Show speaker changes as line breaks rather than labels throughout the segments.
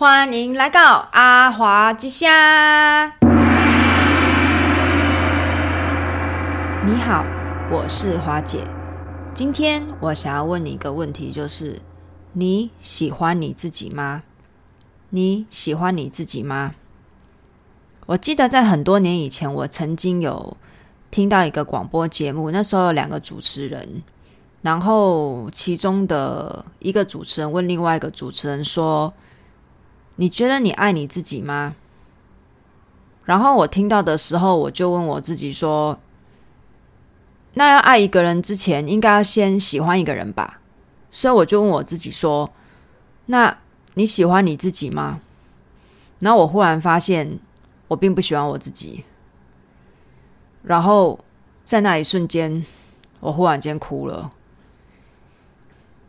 欢迎来到阿华之夏。你好，我是华姐。今天我想要问你一个问题，就是你喜欢你自己吗？你喜欢你自己吗？我记得在很多年以前，我曾经有听到一个广播节目，那时候有两个主持人，然后其中的一个主持人问另外一个主持人说。你觉得你爱你自己吗？然后我听到的时候，我就问我自己说：“那要爱一个人之前，应该要先喜欢一个人吧？”所以我就问我自己说：“那你喜欢你自己吗？”然后我忽然发现，我并不喜欢我自己。然后在那一瞬间，我忽然间哭了。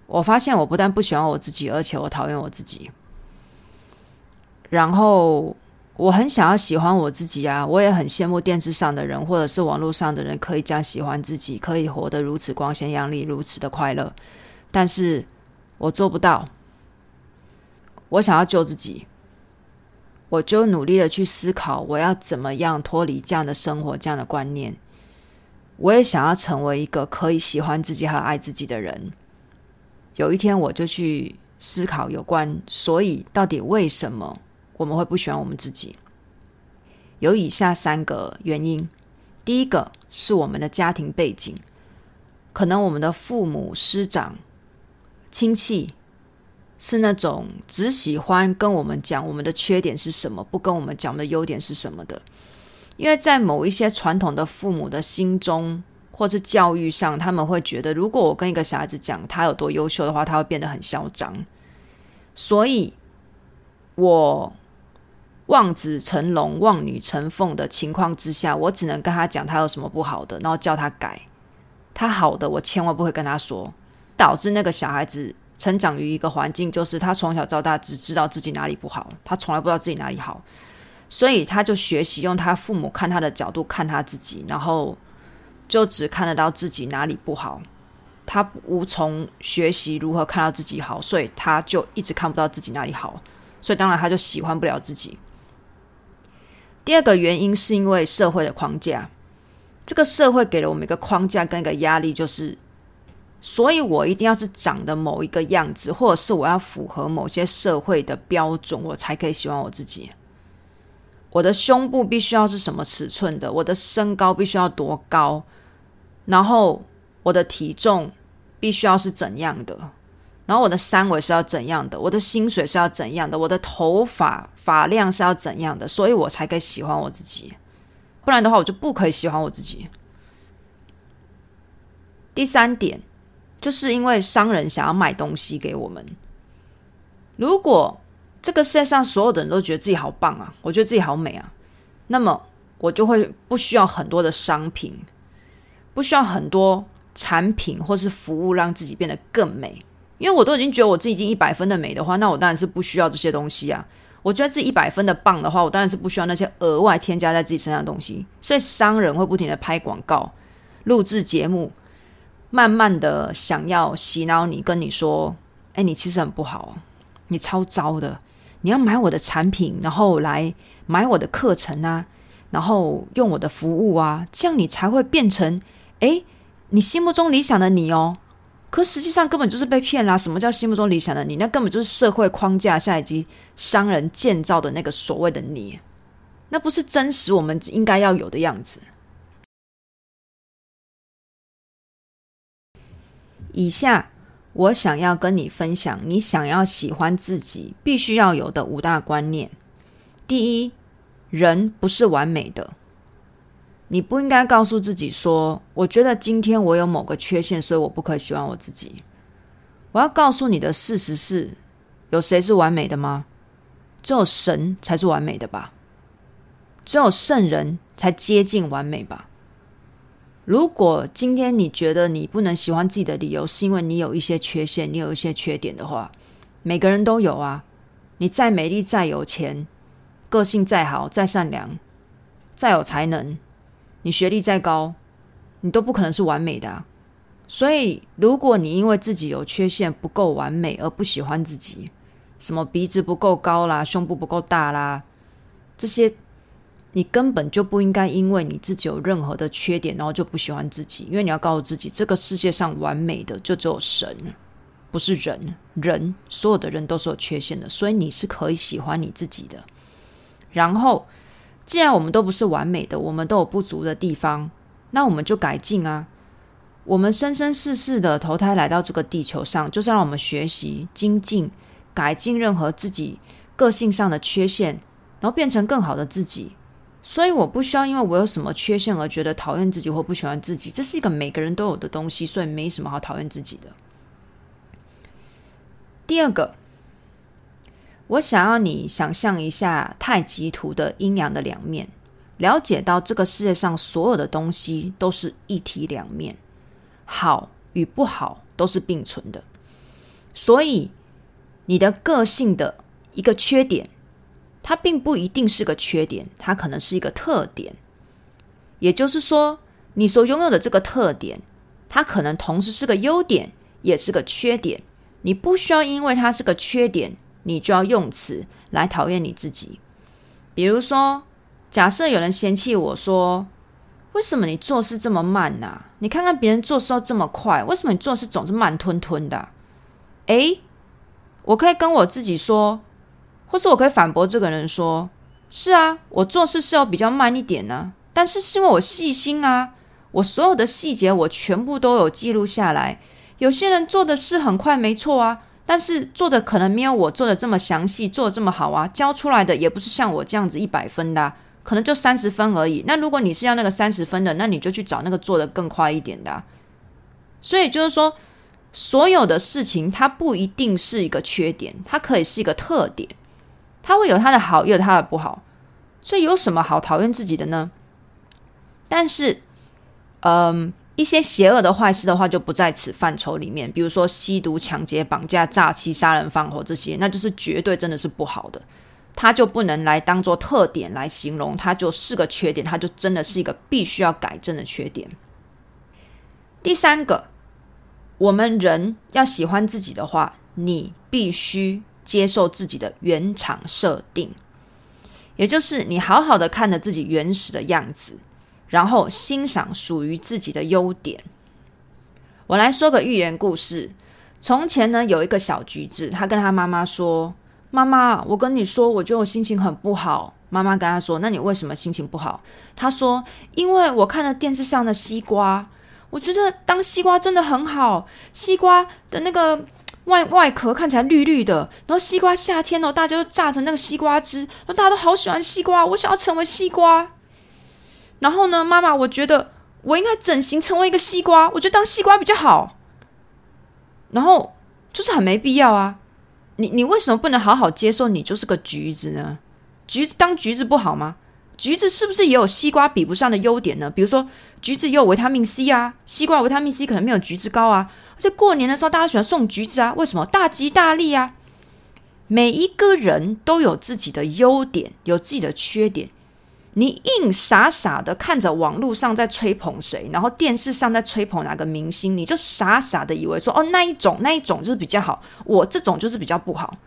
我发现我不但不喜欢我自己，而且我讨厌我自己。然后我很想要喜欢我自己啊，我也很羡慕电视上的人或者是网络上的人可以这样喜欢自己，可以活得如此光鲜亮丽，如此的快乐。但是我做不到。我想要救自己，我就努力的去思考，我要怎么样脱离这样的生活，这样的观念。我也想要成为一个可以喜欢自己和爱自己的人。有一天，我就去思考有关，所以到底为什么？我们会不喜欢我们自己，有以下三个原因。第一个是我们的家庭背景，可能我们的父母师长、亲戚是那种只喜欢跟我们讲我们的缺点是什么，不跟我们讲我们的优点是什么的。因为在某一些传统的父母的心中，或是教育上，他们会觉得，如果我跟一个小孩子讲他有多优秀的话，他会变得很嚣张。所以，我。望子成龙、望女成凤的情况之下，我只能跟他讲他有什么不好的，然后叫他改。他好的，我千万不会跟他说，导致那个小孩子成长于一个环境，就是他从小到大只知道自己哪里不好，他从来不知道自己哪里好，所以他就学习用他父母看他的角度看他自己，然后就只看得到自己哪里不好，他无从学习如何看到自己好，所以他就一直看不到自己哪里好，所以当然他就喜欢不了自己。第二个原因是因为社会的框架，这个社会给了我们一个框架跟一个压力，就是，所以我一定要是长的某一个样子，或者是我要符合某些社会的标准，我才可以喜欢我自己。我的胸部必须要是什么尺寸的，我的身高必须要多高，然后我的体重必须要是怎样的。然后我的三围是要怎样的？我的薪水是要怎样的？我的头发发量是要怎样的？所以我才可以喜欢我自己，不然的话我就不可以喜欢我自己。第三点，就是因为商人想要卖东西给我们。如果这个世界上所有的人都觉得自己好棒啊，我觉得自己好美啊，那么我就会不需要很多的商品，不需要很多产品或是服务让自己变得更美。因为我都已经觉得我自己已经一百分的美的话，那我当然是不需要这些东西啊。我觉得自己一百分的棒的话，我当然是不需要那些额外添加在自己身上的东西。所以商人会不停的拍广告、录制节目，慢慢的想要洗脑你，跟你说：“哎，你其实很不好，你超糟的。你要买我的产品，然后来买我的课程啊，然后用我的服务啊，这样你才会变成哎，你心目中理想的你哦。”可实际上根本就是被骗啦！什么叫心目中理想的你？那根本就是社会框架下以及商人建造的那个所谓的你，那不是真实我们应该要有的样子。以下我想要跟你分享，你想要喜欢自己必须要有的五大观念。第一，人不是完美的。你不应该告诉自己说：“我觉得今天我有某个缺陷，所以我不可以喜欢我自己。”我要告诉你的事实是：有谁是完美的吗？只有神才是完美的吧？只有圣人才接近完美吧？如果今天你觉得你不能喜欢自己的理由是因为你有一些缺陷，你有一些缺点的话，每个人都有啊。你再美丽、再有钱、个性再好、再善良、再有才能。你学历再高，你都不可能是完美的。所以，如果你因为自己有缺陷不够完美而不喜欢自己，什么鼻子不够高啦，胸部不够大啦，这些你根本就不应该因为你自己有任何的缺点，然后就不喜欢自己。因为你要告诉自己，这个世界上完美的就只有神，不是人。人所有的人都是有缺陷的，所以你是可以喜欢你自己的。然后，既然我们都不是完美的，我们都有不足的地方，那我们就改进啊。我们生生世世的投胎来到这个地球上，就是让我们学习、精进、改进任何自己个性上的缺陷，然后变成更好的自己。所以我不需要因为我有什么缺陷而觉得讨厌自己或不喜欢自己，这是一个每个人都有的东西，所以没什么好讨厌自己的。第二个，我想要你想象一下太极图的阴阳的两面，了解到这个世界上所有的东西都是一体两面。好与不好都是并存的，所以你的个性的一个缺点，它并不一定是个缺点，它可能是一个特点。也就是说，你所拥有的这个特点，它可能同时是个优点，也是个缺点。你不需要因为它是个缺点，你就要用此来讨厌你自己。比如说，假设有人嫌弃我说，为什么你做事这么慢呢、你看看别人做事都这么快，为什么你做事总是慢吞吞的？诶，我可以跟我自己说，或是我可以反驳这个人说：是啊，我做事是要比较慢一点呢、但是是因为我细心啊，我所有的细节我全部都有记录下来。有些人做的事很快，没错啊，但是做的可能没有我做的这么详细，做的这么好啊，教出来的也不是像我这样子一百分的、可能就三十分而已。那如果你是要那个三十分的，那你就去找那个做得更快一点的。所以就是说，所有的事情它不一定是一个缺点，它可以是一个特点，它会有它的好，也有它的不好。所以有什么好讨厌自己的呢？但是，嗯，一些邪恶的坏事的话，就不在此范畴里面。比如说吸毒、抢劫、绑架、诈欺、杀人放火这些，那就是绝对真的是不好的。它就不能来当做特点来形容，它就是个缺点，它就真的是一个必须要改正的缺点。第三个，我们人要喜欢自己的话，你必须接受自己的原厂设定，也就是你好好的看着自己原始的样子，然后欣赏属于自己的优点。我来说个寓言故事：从前呢，有一个小橘子，他跟他妈妈说。妈妈，我跟你说，我觉得我心情很不好。妈妈跟他说：“那你为什么心情不好？”他说：“因为我看了电视上的西瓜，我觉得当西瓜真的很好。西瓜的那个外外壳看起来绿绿的，然后西瓜夏天哦，大家都榨成那个西瓜汁，大家都好喜欢西瓜，我想要成为西瓜。然后呢，妈妈，我觉得我应该整形成为一个西瓜，我觉得当西瓜比较好。然后就是很没必要啊。”你你为什么不能好好接受你就是个橘子呢？橘子当橘子不好吗？橘子是不是也有西瓜比不上的优点呢？比如说橘子也有维他命 C 啊，西瓜维他命 C 可能没有橘子高啊。而且过年的时候大家喜欢送橘子啊，为什么？大吉大利啊！每一个人都有自己的优点，有自己的缺点。你硬傻傻的看着网络上在吹捧谁，然后电视上在吹捧哪个明星，你就傻傻的以为说哦，那一种那一种就是比较好，我这种就是比较不好。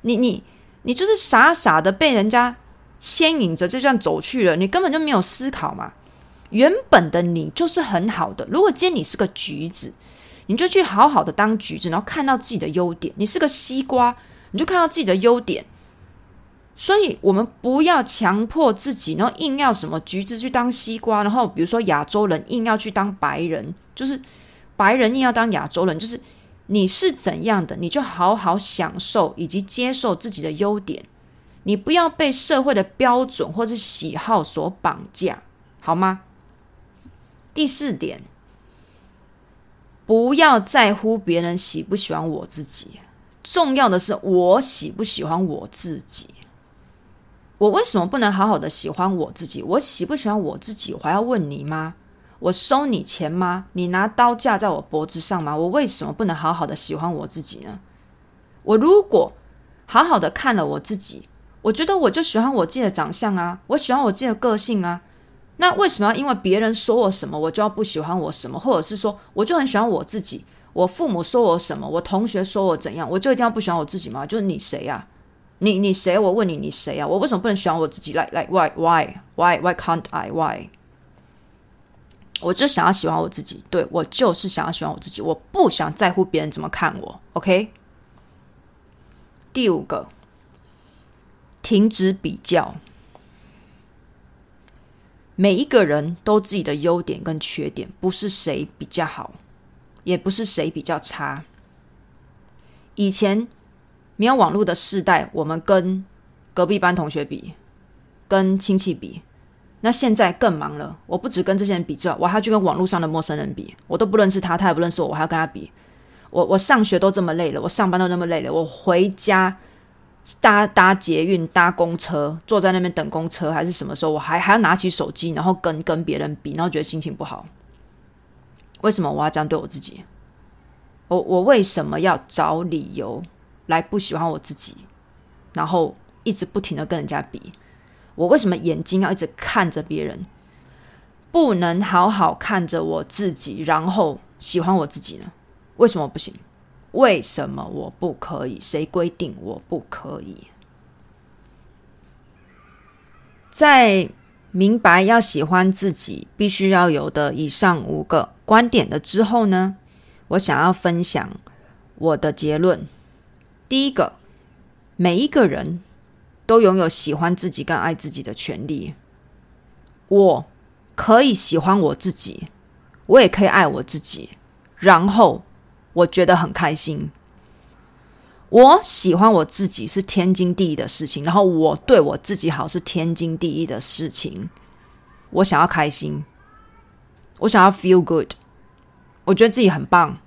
你你你就是傻傻的被人家牵引着就这样走去了，你根本就没有思考嘛。原本的你就是很好的，如果今天你是个橘子，你就去好好的当橘子，然后看到自己的优点；你是个西瓜，你就看到自己的优点。所以，我们不要强迫自己，然后硬要什么橘子去当西瓜，然后比如说亚洲人硬要去当白人，就是白人硬要当亚洲人，就是你是怎样的，你就好好享受以及接受自己的优点，你不要被社会的标准或者喜好所绑架，好吗？第四点，不要在乎别人喜不喜欢我自己，重要的是我喜不喜欢我自己。我为什么不能好好的喜欢我自己？我喜不喜欢我自己？我还要问你吗？我收你钱吗？你拿刀架在我脖子上吗？我为什么不能好好的喜欢我自己呢？我如果好好的看了我自己，我觉得我就喜欢我自己的长相啊，我喜欢我自己的个性啊。那为什么要因为别人说我什么，我就要不喜欢我什么？或者是说，我就很喜欢我自己，我父母说我什么，我同学说我怎样，我就一定要不喜欢我自己吗？就是你谁呀？你你谁？我问你，你谁啊？我为什么不能喜欢我自己？Like like why why why why can't I why？我就想要喜欢我自己，对，我就是想要喜欢我自己，我不想在乎别人怎么看我。OK。第五个，停止比较。每一个人都自己的优点跟缺点，不是谁比较好，也不是谁比较差。以前没有网络的世代，我们跟隔壁班同学比，跟亲戚比。那现在更忙了，我不只跟这些人比较，我还要去跟网络上的陌生人比。我都不认识他，他也不认识我，我还要跟他比。我我上学都这么累了，我上班都那么累了，我回家。搭搭捷运、搭公车，坐在那边等公车，还是什么时候？我还还要拿起手机，然后跟跟别人比，然后觉得心情不好。为什么我要这样对我自己？我我为什么要找理由来不喜欢我自己？然后一直不停的跟人家比？我为什么眼睛要一直看着别人，不能好好看着我自己，然后喜欢我自己呢？为什么不行？为什么我不可以？谁规定我不可以？在明白要喜欢自己必须要有的以上五个观点的之后呢，我想要分享我的结论。第一个，每一个人都拥有喜欢自己跟爱自己的权利。我可以喜欢我自己，我也可以爱我自己，然后。我觉得很开心。我喜欢我自己是天经地义的事情，然后我对我自己好是天经地义的事情。我想要开心，我想要 feel good，我觉得自己很棒。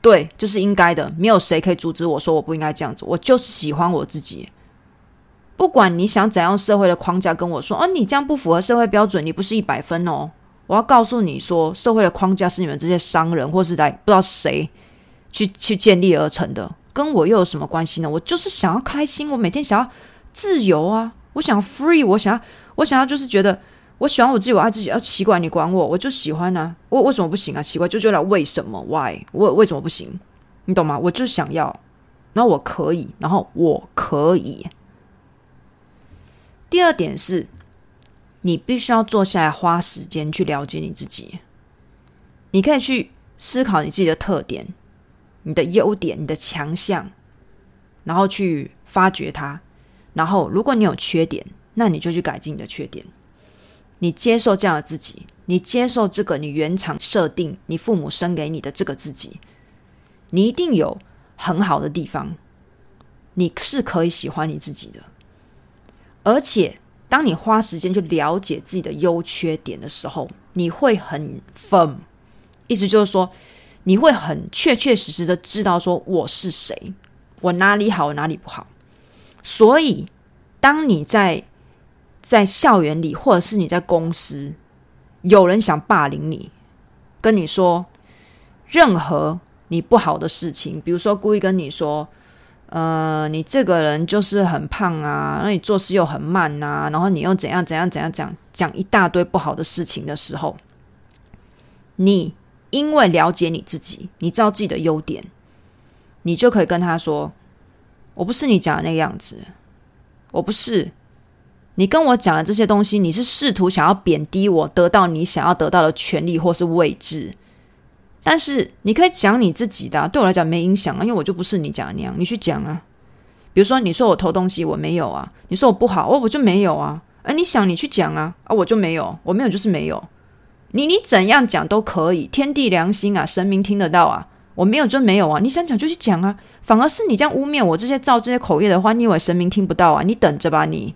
对，这是应该的，没有谁可以阻止我说我不应该这样子。我就是喜欢我自己，不管你想怎样社会的框架跟我说，啊，你这样不符合社会标准，你不是一百分哦。我要告诉你说，社会的框架是你们这些商人或是来不知道谁去去建立而成的，跟我又有什么关系呢？我就是想要开心，我每天想要自由啊，我想要 free，我想要我想要就是觉得我喜欢我自己，我爱自己。要奇怪，你管我，我就喜欢啊，我为什么不行啊？奇怪，就觉得为什么？Why？我为什么不行？你懂吗？我就想要，然后我可以，然后我可以。第二点是。你必须要坐下来，花时间去了解你自己。你可以去思考你自己的特点、你的优点、你的强项，然后去发掘它。然后，如果你有缺点，那你就去改进你的缺点。你接受这样的自己，你接受这个你原厂设定、你父母生给你的这个自己，你一定有很好的地方。你是可以喜欢你自己的，而且。当你花时间去了解自己的优缺点的时候，你会很 firm，意思就是说，你会很确确实实的知道说我是谁，我哪里好，哪里不好。所以，当你在在校园里，或者是你在公司，有人想霸凌你，跟你说任何你不好的事情，比如说故意跟你说。呃，你这个人就是很胖啊，那你做事又很慢呐、啊，然后你又怎样怎样怎样讲讲一大堆不好的事情的时候，你因为了解你自己，你知道自己的优点，你就可以跟他说：“我不是你讲的那个样子，我不是。你跟我讲的这些东西，你是试图想要贬低我，得到你想要得到的权利或是位置。”但是你可以讲你自己的，对我来讲没影响啊，因为我就不是你讲的那样，你去讲啊。比如说你说我偷东西，我没有啊；你说我不好，我我就没有啊。哎，你想你去讲啊，啊，我就没有，我没有就是没有。你你怎样讲都可以，天地良心啊，神明听得到啊。我没有就没有啊，你想讲就去讲啊。反而是你这样污蔑我这些造这些口业的话，你以为神明听不到啊？你等着吧，你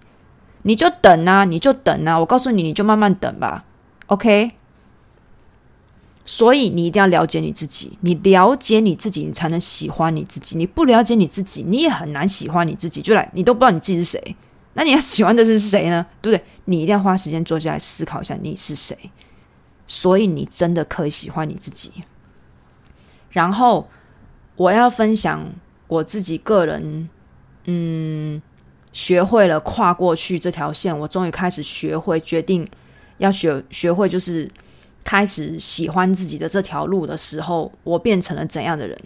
你就等啊，你就等啊。我告诉你，你就慢慢等吧。OK。所以你一定要了解你自己，你了解你自己，你才能喜欢你自己。你不了解你自己，你也很难喜欢你自己。就来，你都不知道你自己是谁，那你要喜欢的是谁呢？对不对？你一定要花时间坐下来思考一下你是谁。所以你真的可以喜欢你自己。然后我要分享我自己个人，嗯，学会了跨过去这条线，我终于开始学会决定要学学会就是。开始喜欢自己的这条路的时候，我变成了怎样的人？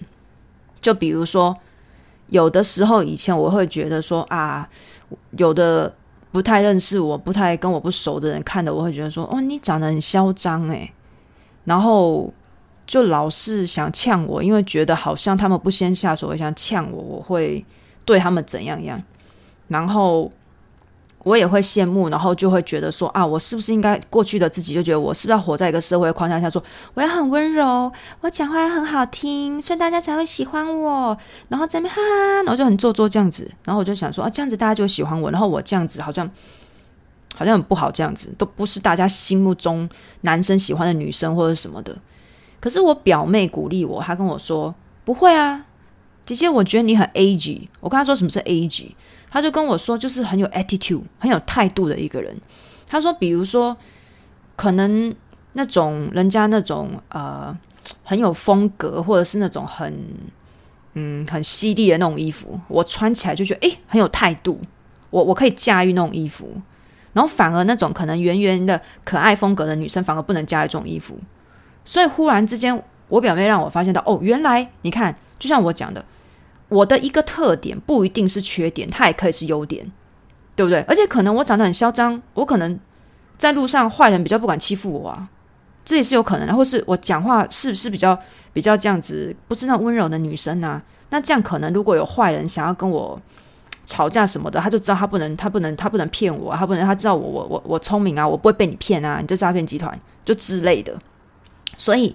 就比如说，有的时候以前我会觉得说啊，有的不太认识我、不太跟我不熟的人看的，我会觉得说，哦，你长得很嚣张诶。然后就老是想呛我，因为觉得好像他们不先下手，会想呛我，我会对他们怎样样，然后。我也会羡慕，然后就会觉得说啊，我是不是应该过去的自己就觉得我是不是要活在一个社会框架下，说我要很温柔，我讲话很好听，所以大家才会喜欢我。然后在那边哈哈，然后就很做作这样子。然后我就想说啊，这样子大家就会喜欢我。然后我这样子好像好像很不好，这样子都不是大家心目中男生喜欢的女生或者什么的。可是我表妹鼓励我，她跟我说不会啊，姐姐，我觉得你很 age。我跟她说什么是 age。他就跟我说，就是很有 attitude、很有态度的一个人。他说，比如说，可能那种人家那种呃很有风格，或者是那种很嗯很犀利的那种衣服，我穿起来就觉得诶很有态度，我我可以驾驭那种衣服。然后反而那种可能圆圆的可爱风格的女生，反而不能驾驭这种衣服。所以忽然之间，我表妹让我发现到，哦，原来你看，就像我讲的。我的一个特点不一定是缺点，它也可以是优点，对不对？而且可能我长得很嚣张，我可能在路上坏人比较不敢欺负我啊，这也是有可能的。或是我讲话是不是比较比较这样子，不是那温柔的女生啊？那这样可能如果有坏人想要跟我吵架什么的，他就知道他不能，他不能，他不能骗我，他不能，他知道我我我我聪明啊，我不会被你骗啊，你这诈骗集团就之类的。所以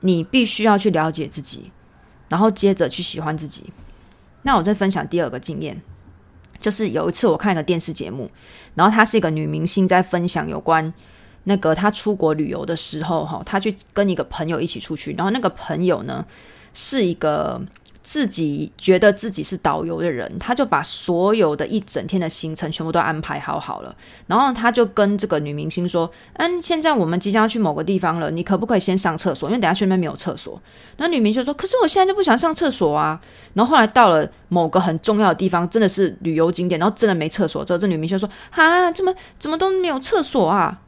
你必须要去了解自己。然后接着去喜欢自己。那我再分享第二个经验，就是有一次我看一个电视节目，然后她是一个女明星，在分享有关那个她出国旅游的时候，哈，她去跟一个朋友一起出去，然后那个朋友呢是一个。自己觉得自己是导游的人，他就把所有的一整天的行程全部都安排好好了。然后他就跟这个女明星说：“嗯，现在我们即将要去某个地方了，你可不可以先上厕所？因为等下去那边没有厕所。”那女明星说：“可是我现在就不想上厕所啊。”然后后来到了某个很重要的地方，真的是旅游景点，然后真的没厕所之后，这女明星说：“啊，怎么怎么都没有厕所啊？”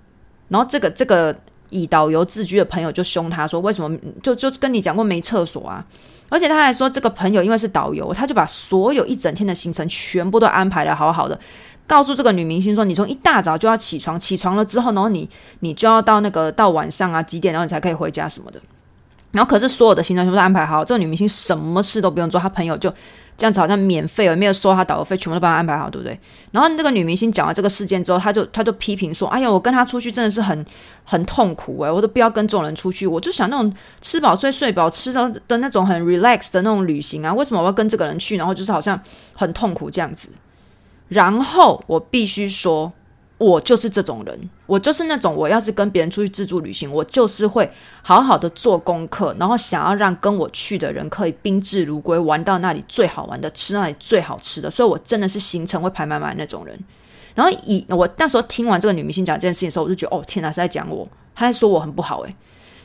然后这个这个以导游自居的朋友就凶他说：“为什么就就跟你讲过没厕所啊？”而且他还说，这个朋友因为是导游，他就把所有一整天的行程全部都安排的好好的，告诉这个女明星说：“你从一大早就要起床，起床了之后，然后你你就要到那个到晚上啊几点，然后你才可以回家什么的。”然后可是所有的行程全部都安排好，这个女明星什么事都不用做，她朋友就。这样子好像免费，也没有收他导游费，全部都帮他安排好，对不对？然后那个女明星讲了这个事件之后，她就她就批评说：“哎呀，我跟他出去真的是很很痛苦诶、我都不要跟这种人出去。我就想那种吃饱睡睡饱吃的的那种很 relax 的那种旅行啊，为什么我要跟这个人去？然后就是好像很痛苦这样子。然后我必须说。”我就是这种人，我就是那种我要是跟别人出去自助旅行，我就是会好好的做功课，然后想要让跟我去的人可以宾至如归，玩到那里最好玩的，吃那里最好吃的，所以我真的是行程会排满满那种人。然后以我那时候听完这个女明星讲这件事情的时候，我就觉得哦天哪，是在讲我，她在说我很不好诶。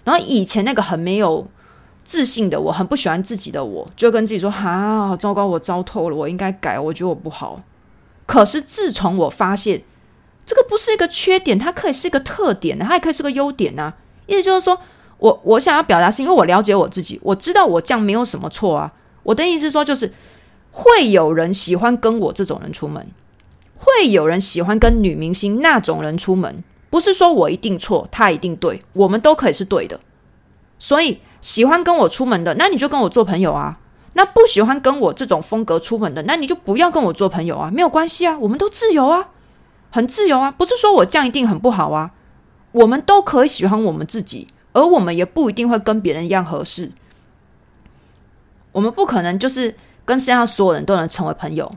然后以前那个很没有自信的我，很不喜欢自己的我，就跟自己说哈，糟糕，我糟透了，我应该改，我觉得我不好。可是自从我发现。这个不是一个缺点，它可以是一个特点，它也可以是个优点啊。意思就是说，我我想要表达是因为我了解我自己，我知道我这样没有什么错啊。我的意思是说，就是会有人喜欢跟我这种人出门，会有人喜欢跟女明星那种人出门，不是说我一定错，他一定对，我们都可以是对的。所以喜欢跟我出门的，那你就跟我做朋友啊。那不喜欢跟我这种风格出门的，那你就不要跟我做朋友啊，没有关系啊，我们都自由啊。很自由啊，不是说我这样一定很不好啊。我们都可以喜欢我们自己，而我们也不一定会跟别人一样合适。我们不可能就是跟世界上所有人都能成为朋友。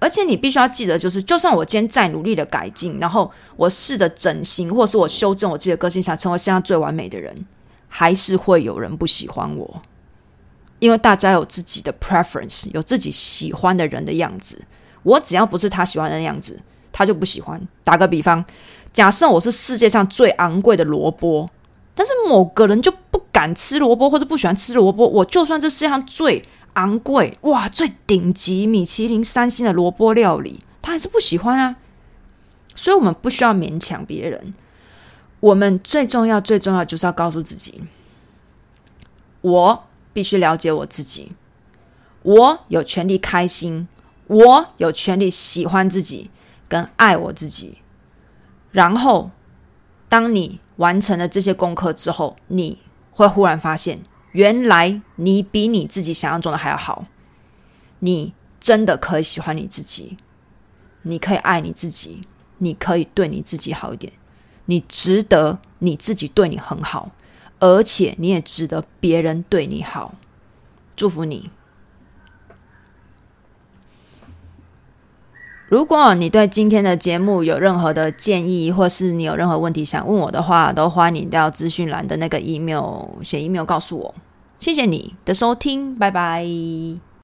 而且你必须要记得，就是就算我今天再努力的改进，然后我试着整形，或是我修正我自己的个性，想成为世界上最完美的人，还是会有人不喜欢我。因为大家有自己的 preference，有自己喜欢的人的样子。我只要不是他喜欢的样子。他就不喜欢。打个比方，假设我是世界上最昂贵的萝卜，但是某个人就不敢吃萝卜或者不喜欢吃萝卜。我就算这世界上最昂贵、哇，最顶级米其林三星的萝卜料理，他还是不喜欢啊。所以，我们不需要勉强别人。我们最重要、最重要就是要告诉自己，我必须了解我自己，我有权利开心，我有权利喜欢自己跟爱我自己。然后，当你完成了这些功课之后，你会忽然发现，原来你比你自己想象中的还要好。你真的可以喜欢你自己，你可以爱你自己，你可以对你自己好一点。你值得你自己对你很好，而且你也值得别人对你好。祝福你。如果你对今天的节目有任何的建议，或是你有任何问题想问我的话，都欢迎你到资讯栏的那个 email 写 email 告诉我。谢谢你的收听，拜拜。